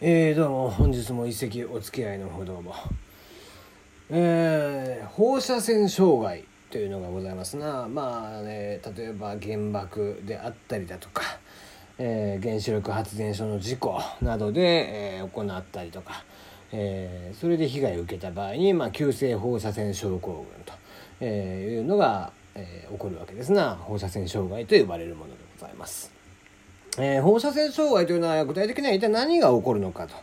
えー、どうも本日も一席お付き合いのほどうも。えー、放射線障害というのがございますな。まあね例えば原爆であったりだとか、えー、原子力発電所の事故などで、えー、行ったりとか、えー、それで被害を受けた場合に、まあ、急性放射線症候群と、えー、いうのが、えー、起こるわけですな。放射線障害と呼ばれるものでございます。えー、放射線障害というのは具体的には一体何が起こるのかと。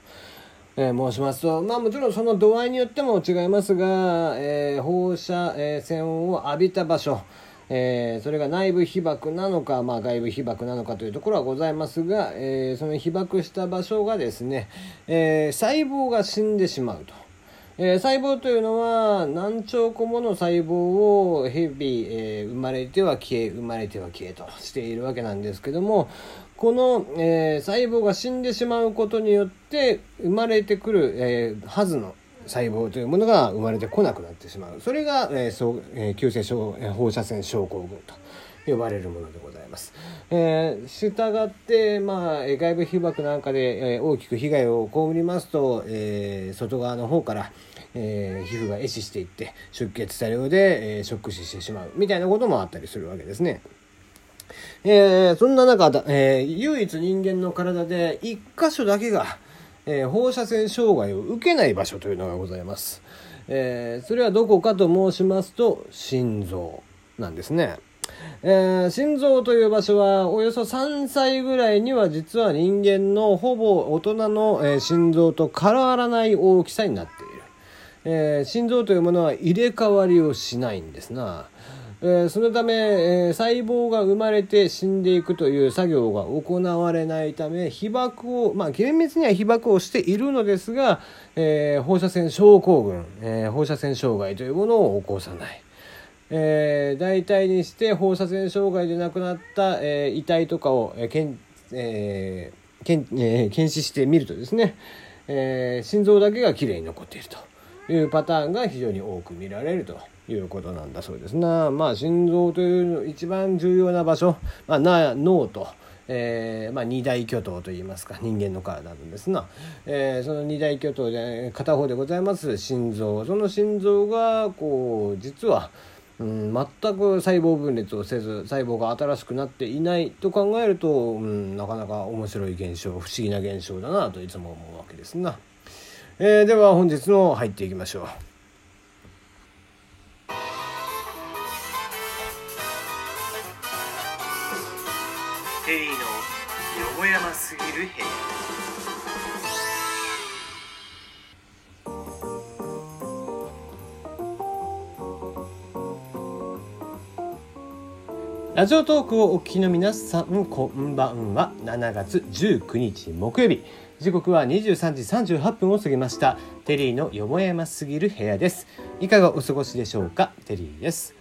えー、申しますと、まあもちろんその度合いによっても違いますが、えー、放射、え、線を浴びた場所、え、それが内部被曝なのか、まあ、外部被曝なのかというところはございますが、え、その被曝した場所がですね、え、細胞が死んでしまうと。えー、細胞というのは何兆個もの細胞を日々、えー、生まれては消え生まれては消えとしているわけなんですけどもこの、えー、細胞が死んでしまうことによって生まれてくる、えー、はずの細胞というものが生まれてこなくなってしまうそれが、えーそうえー、急性放射線症候群と呼ばれるものでございます。えー、したがって、まあ、外部被曝なんかで、えー、大きく被害を被りますと、えー、外側の方から、えー、皮膚が壊死していって出血多量で、えー、ショック死してしまうみたいなこともあったりするわけですね。えー、そんな中、えー、唯一人間の体で一箇所だけが、えー、放射線障害を受けない場所というのがございます。え、それはどこかと申しますと心臓なんですね。え、心臓という場所はおよそ3歳ぐらいには実は人間のほぼ大人の、え、心臓と変わらない大きさになっている、え、心臓というものは入れ替わりをしないんですな、えー、そのため、えー、細胞が生まれて死んでいくという作業が行われないため被爆をまあ厳密には被爆をしているのですが、えー、放射線症候群、え、放射線障害というものを起こさない。えー、大体にして放射線障害で亡くなった、えー、遺体とかを、えーけんえーけんえー、検視してみるとですね、えー、心臓だけがきれいに残っていると。いうパターンが非常に多く見られるということなんだそうですな。まあ心臓という一番重要な場所、まあ、脳と、えーまあ、二大巨頭といいますか人間の体なんですな、えー、その二大巨頭で片方でございます心臓。その心臓がこう実はうん、全く細胞分裂をせず細胞が新しくなっていないと考えると、うん、なかなか面白い現象不思議な現象だなといつも思うわけですな、えー、では本日の入っていきましょう。テリのよもやますぎる部屋。ラジオトークをお聞きの皆さんこんばんは。7月19日木曜日。時刻は23時38分を過ぎましたテリーのよもやますぎる部屋ですいかがお過ごしでしょうか？テリーです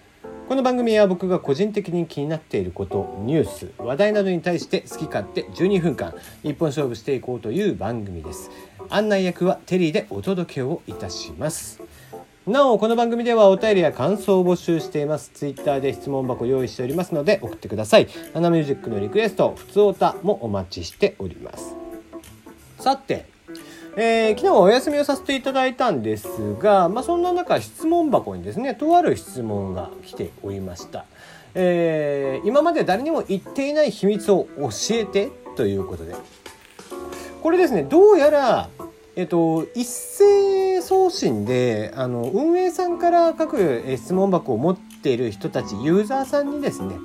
この番組は僕が個人的に気になっていることニュース話題などに対して好き勝手12分間一本勝負していこうという番組です案内役はテリーでお届けをいたしますなお、この番組ではお便りや感想を募集しています。ツイッターで質問箱用意しておりますので送ってください。ナナミュージックのリクエスト、ふつおたもお待ちしております。さて、えー、昨日はお休みをさせていただいたんですが、まあ、そんな中質問箱にですね、とある質問が来ておりました。えー、今まで誰にも言っていない秘密を教えてということで。これですね、どうやら、えっと、一斉送信であの運営さんから各質問箱を持っている人たちユーザーさんにですね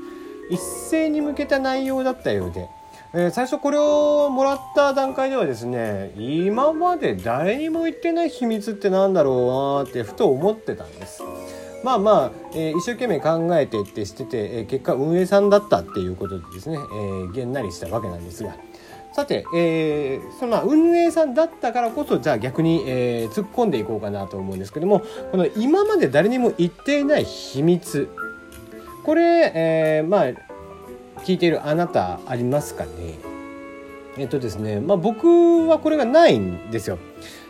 一斉に向けた内容だったようで、えー、最初これをもらった段階ではですね今まで誰にも言ってない秘密ってなんだろうなってふと思ってたんです。まあまあ、えー、一生懸命考えてってしてて、えー、結果運営さんだったっていうことでですね、えー、げんなりしたわけなんですが。さて、えー、その運営さんだったからこそじゃあ逆に、えー、突っ込んでいこうかなと思うんですけどもこの今まで誰にも言っていない秘密これ、えー、まあ聞いているあなたありますかね？えっとですねまあ僕はこれがないんですよ。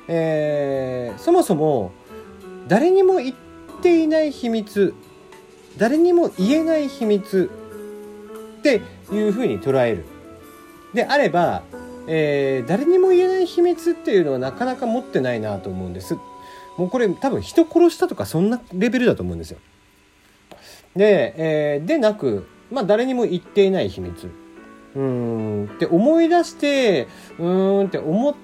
えー、そもそも誰にも言っていない秘密誰にも言えない秘密っていうふうに捉える。であれば、えー、誰にも言えない秘密っていうのはなかなか持ってないなと思うんです。もうこれ多分人殺したとかそんなレベルだと思うんですよ。で,、えー、でなく、まあ、誰にも言っていない秘密うんって思い出してうんって思っ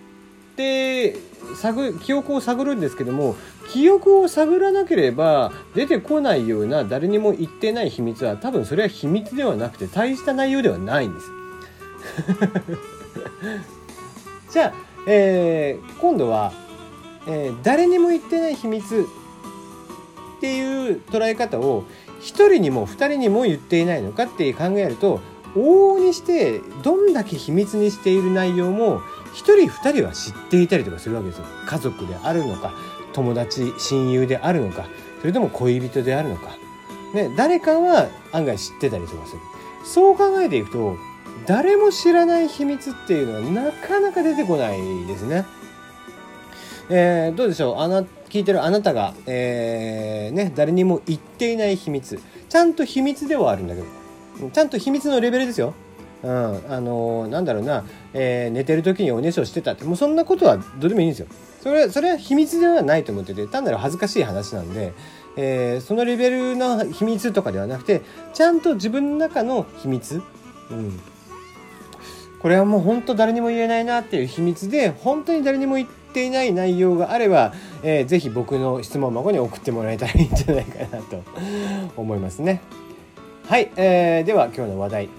て探記憶を探るんですけども記憶を探らなければ出てこないような誰にも言ってない秘密は多分それは秘密ではなくて大した内容ではないんです。じゃあ、えー、今度は、えー、誰にも言ってない秘密っていう捉え方を1人にも2人にも言っていないのかって考えると往々にしてどんだけ秘密にしている内容も1人2人は知っていたりとかするわけですよ。家族であるのか友達親友であるのかそれとも恋人であるのか、ね、誰かは案外知ってたりとかする。そう考えていくと誰も知らない秘密っていうのはなかなか出てこないですね。えー、どうでしょう？あな聞いてるあなたが、えー、ね、誰にも言っていない秘密。ちゃんと秘密ではあるんだけど。ちゃんと秘密のレベルですよ。うん、あのー、なんだろうな、えー、寝てる時におねしょしてたって。もうそんなことはどうでもいいんですよ。それそれは秘密ではないと思ってて単なる恥ずかしい話なんで、えー、そのレベルの秘密とかではなくてちゃんと自分の中の秘密、うん、これはもう本当誰にも言えないなっていう秘密で本当に誰にも言ってていない内容があれば、えー、ぜひ僕の質問箱に送ってもらえたらいいんじゃないかなと思いますね。はい、えー、では今日の話題。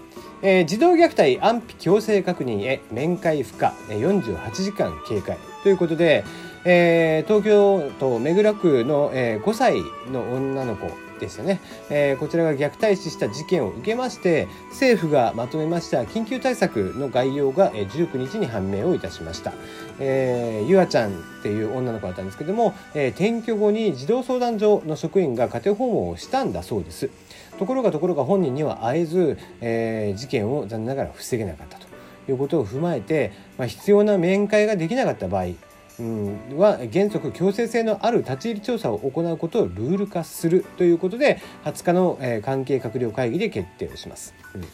えー、児童虐待安否強制確認へ面会不可48時間警戒ということで、えー、東京都目黒区の、えー、5歳の女の子でしたね、えー、こちらが虐待死した事件を受けまして政府がまとめました緊急対策の概要が19日に判明をいたしました、えー、ゆあちゃんっていう女の子だったんですけども、えー、転居後に児童相談所の職員が家庭訪問をしたんだそうです。ところがところが本人には会えず、えー、事件を残念ながら防げなかったということを踏まえて、まあ、必要な面会ができなかった場合うん、は原則強制性のある立ち入り調査を行うことをルール化するということで20日の、えー、関係閣僚会議で決定をします。うん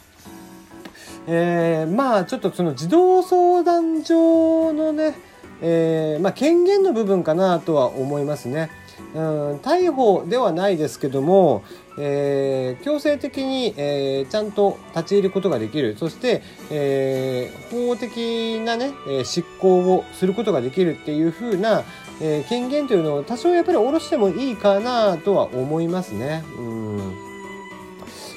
えー、まあちょっとその児童相談所のね、えーまあ、権限の部分かなとは思いますね。うん、逮捕ではないですけども、えー、強制的に、えー、ちゃんと立ち入ることができるそして、えー、法的なね、執行をすることができるっていうふうな、え権限というのを多少やっぱり下ろしてもいいかなとは思いますね。うん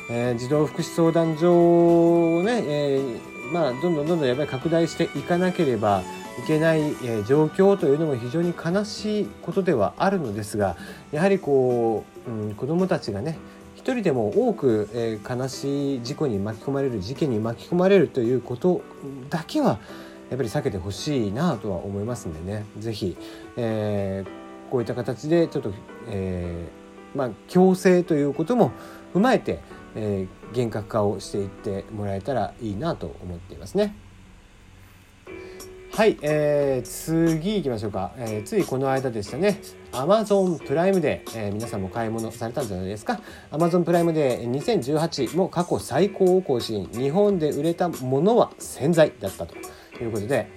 え児童福祉相談所をね、えまあ、どんどんどんどんやっぱり拡大していかなければいけない、状況というのも非常に悲しいことではあるのですがやはりこう、うん、子どもたちがね一人でも多く、え悲しい事故に巻き込まれる事件に巻き込まれるということだけはやっぱり避けてほしいなとは思いますんでね是非、えー、こういった形でちょっと、えー、まあ強制ということも踏まえて、えー、厳格化をしていってもらえたらいいなと思っていますね。はい、えー、次行きましょうか、えー、ついこの間でしたね。Amazon プライムデー、えー、皆さんも買い物されたんじゃないですか。Amazon プライムデー2018も過去最高を更新。日本で売れたものは洗剤だったということで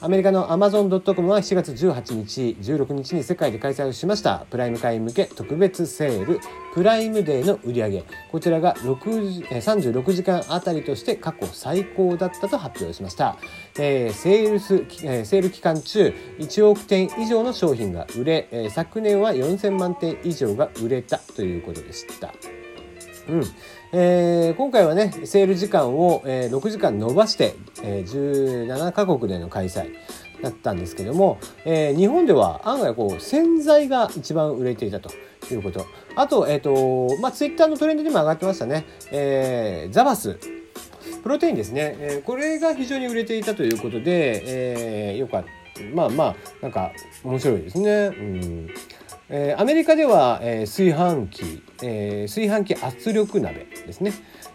アメリカの Amazon.com は7月18日16日に世界で開催をしました。プライム会員向け特別セールプライムデーの売り上。げこちらが36時間あたりとして過去最高だったと発表しました、えー、セールス、えー、セール期間中1億点以上の商品が売れ、えー、昨年は4000万点以上が売れたということでした。うん。えー、今回はねセール時間を、えー、6時間延ばして、えー、17カ国での開催だったんですけども、えー、日本では案外こう洗剤が一番売れていたということ。あと,、えーとまあ、ツイッターのトレンドにも上がってましたね、えー、ザバス。プロテインですね、えー、これが非常に売れていたということで、えー、よかった。まあまあなんか面白いですね。うん。えー、アメリカでは、えー、炊飯器、えー、炊飯器圧力鍋ですね、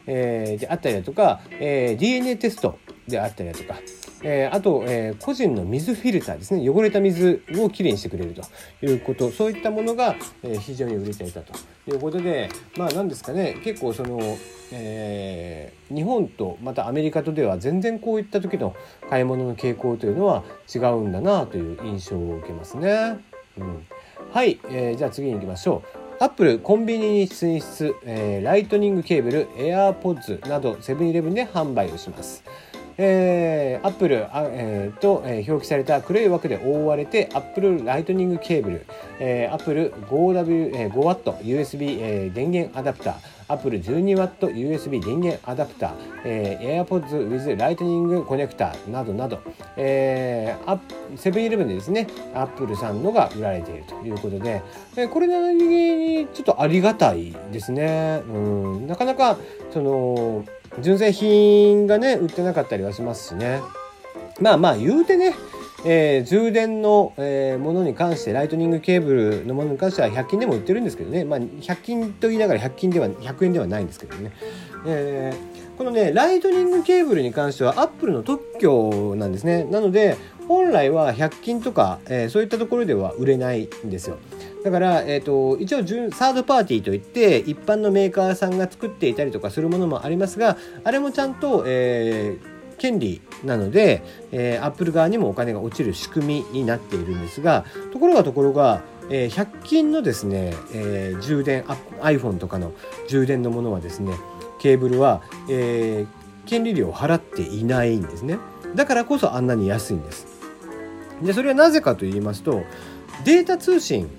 えー、であったりだとか、えー、DNA テストであったりだとか、えー、あと、えー、個人の水フィルターですね。汚れた水をきれいにしてくれるということ。そういったものが、えー、非常に売れていたと。いうことでまあ何ですかね。結構その、えー、日本とまたアメリカとでは全然こういった時の買い物の傾向というのは違うんだなという印象を受けますね。うん、はい、えー、じゃあ次に行きましょう。アップルコンビニに進出、えー、ライトニングケーブル AirPods などセブンイレブンで販売をします。えー、アップルあ、えー、と、えー、表記された黒い枠で覆われてアップルライトニングケーブル、えー、アップル 5W、えー、5W USB、えー、電源アダプターアップル 12W USB 電源アダプター、えー、AirPods with ライトニングコネクターなどなど、えー、セブンイレブンでですねアップルさんのが売られているということで、えー、これなりにちょっとありがたいですね。うんなかなかその純正品がね売ってなかったりはしますしねまあまあ言うてねえー、充電の、えー、ものに関してライトニングケーブルのものに関しては100均でも売ってるんですけどね、まあ、100均と言いながら100均では100円ではないんですけどね、えー、このねライトニングケーブルに関してはアップルの特許なんですね。なので本来は100均とか、えー、そういったところでは売れないんですよ。だから、えーと、一応サードパーティーといって一般のメーカーさんが作っていたりとかするものもありますがあれもちゃんと、えー、権利なので、えー、アップル側にもお金が落ちる仕組みになっているんですがところがところが、えー、100均のですね、えー、充電 iPhone とかの充電のものはですねケーブルは、えー、権利料を払っていないんですね。だからこそあんなに安いんです。でそれはなぜかと言いますとデータ通信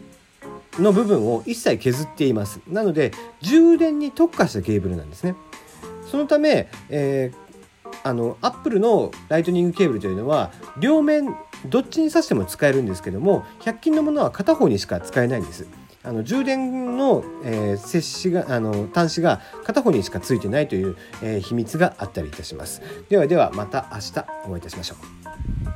の部分を一切削っています。なので充電に特化したケーブルなんですね。そのため、えー、あのアップルのライトニングケーブルというのは両面どっちに挿しても使えるんですけども100均のものは片方にしか使えないんです。あの充電の、えー、接しがあの端子が片方にしかついてないという、えー、秘密があったりいたします。ではではまた明日お会いいたしましょう。